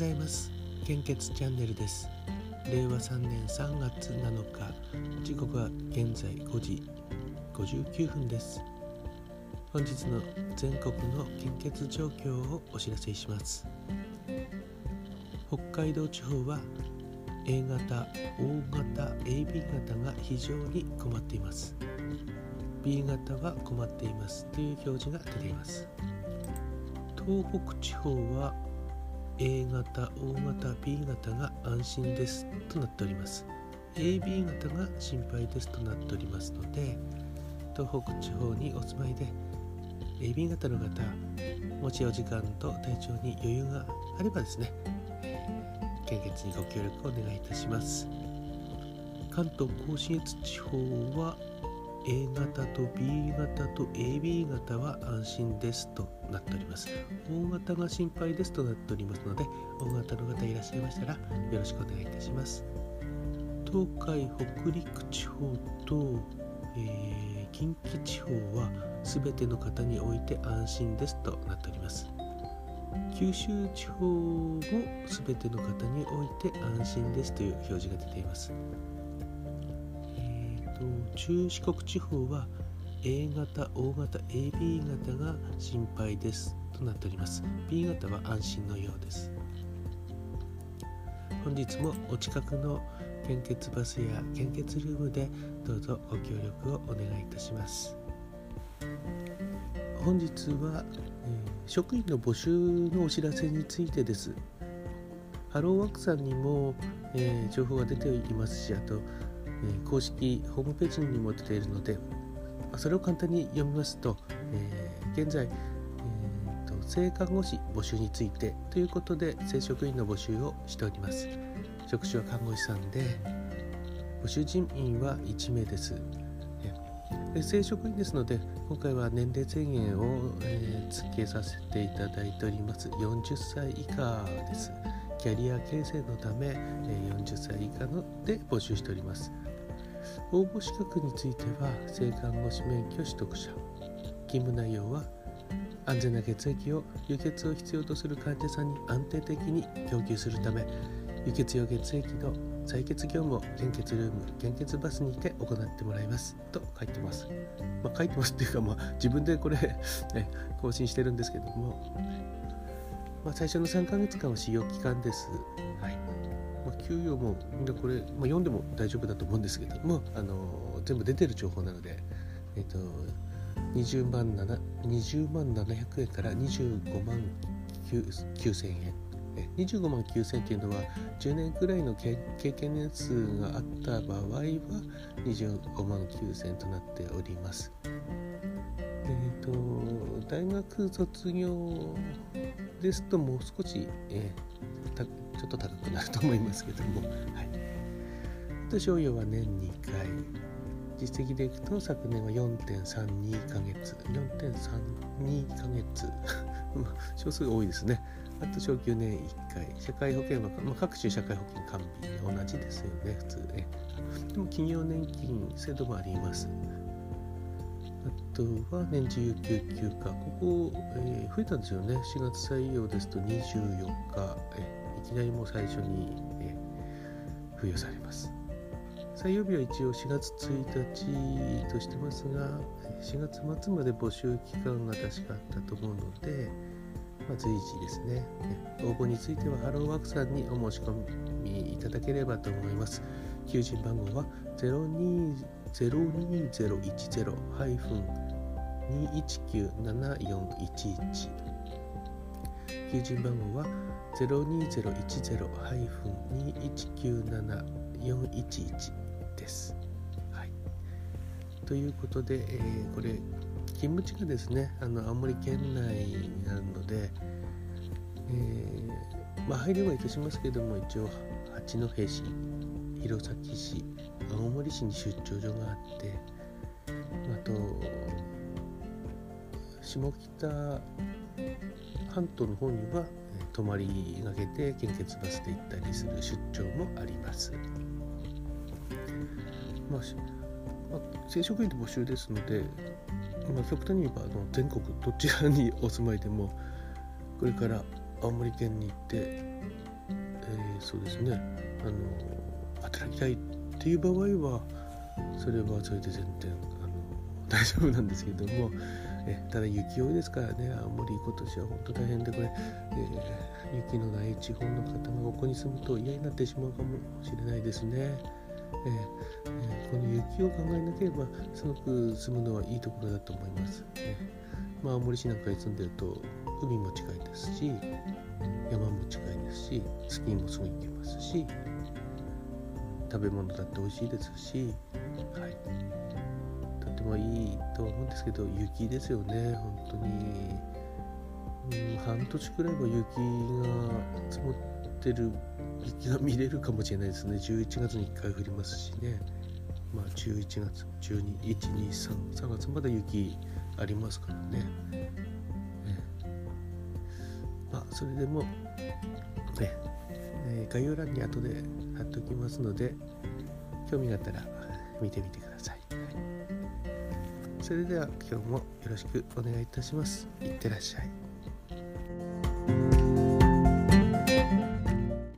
ざいます。献血チャンネルです。令和3年3月7日。時刻は現在5時59分です。本日の全国の献血状況をお知らせします。北海道地方は A 型 O 型 AB 型が非常に困っています。B 型は困っていますという表示が出ています。東北地方は A 型、O 型、B 型が安心です。となっております。AB 型が心配です。となっておりますので東北地方にお住まいで AB 型の方もしお時間と体調に余裕があればですね献血にご協力をお願いいたします。関東甲信越地方は A 型と B 型と AB 型は安心ですとなっております。O 型が心配ですとなっておりますので O 型の方いらっしゃいましたらよろしくお願いいたします。東海北陸地方と、えー、近畿地方は全ての方において安心ですとなっております。九州地方も全ての方において安心ですという表示が出ています。中四国地方は A 型、O 型、AB 型が心配ですとなっております。B 型は安心のようです。本日もお近くの献血バスや献血ルームでどうぞご協力をお願いいたします。本日は、えー、職員の募集のお知らせについてです。ハローワークさんにも、えー、情報が出ていますし、あと公式ホームページにも出ているのでそれを簡単に読みますと、え、現在、えーと、性看護師募集についてということで正職員の募集をしております。職種は看護師さんで募集人員は1名です。で正職員ですので今回は年齢制限を、えー、付けさせていただいております。40歳以下です。キャリア形成のため、え、40歳以下ので募集しております。応募資格については性看護師免許取得者。勤務内容は安全な血液を輸血を必要とする患者さんに安定的に供給するため輸血用血液の採血業務を献血ルーム献血バスにて行ってもらいます。と書いてます、まあ、書いてますっていうか、まあ、自分でこれね、更新してるんですけども、まあ、最初の3ヶ月間は使用期間です、はい。まあ、給与もみんなこれ、まあ、読んでも大丈夫だと思うんですけども、ああの全部出てる情報なので、えっ、と、20万 ,7 20万700円から25万9000円。25万9000円というのは10年くらいの経験年数があった場合は25万9000円となっております。えっ、ー、と大学卒業ですともう少し、えー、ちょっと高くなると思いますけども、はい、と商用は年2回。実績でいくと昨年は4.32ヶ月。4.32ヶ月。少数が多いですね。あと昇給年1回。社会保険は、まあ、各種社会保険完備同じですよね普通ね。でも企業年金制度もあります。あとは年次有給休暇。ここ、えー、増えたんですよね。4月採用ですと24日、えいきなりもう最初に、え付与されます。採用日は一応4月1日としてますが4月末まで募集期間が確かあったと思うので、まあ、随時ですね。応募についてはハローワークさんにお申し込みいただければと思います。求人番号は020201-2197411求人番号は02010-2197-411です。はい、ということで、えー、これ勤務地がですねあの青森県内になるので、えー、まあ、配慮はいたしますけれども一応八戸市弘前市青森市に出張所があってあと下北半島の方には泊まりがけて献血バスで行ったりする出張もあります。まあ、まあ、正職員で募集ですので、まあ、極端に言えばあの全国どちらにお住まいでもこれから青森県に行ってえー、そうですねあの働きたいっていう場合はそれはそれで全然あの大丈夫なんですけどもえただ雪多いですからね青森今年は本当大変でこれ、えー、雪のない地方の方がここに住むと嫌になってしまうかもしれないですね。えーえー、この雪を考えなければすごく住むのはいいところだと思います。えー、まあ、青森市なんかに住んでると海も近いですし山も近いですしスキーもすぐ行けますし食べ物だって美味しいですし、はい、てもいいと思うんですけど雪ですよね本当に、うん、半年くらいは雪が積もってる雪が見れるかもしれないですね。11月に1回降りますしね。まあ11月12123月まで雪ありますからね、ねまあそれでもね、え概要欄に後で貼っておきますので興味があったら見てみてくださ、い、それでは今日もよろしくお願いいたします。いってらっしゃい。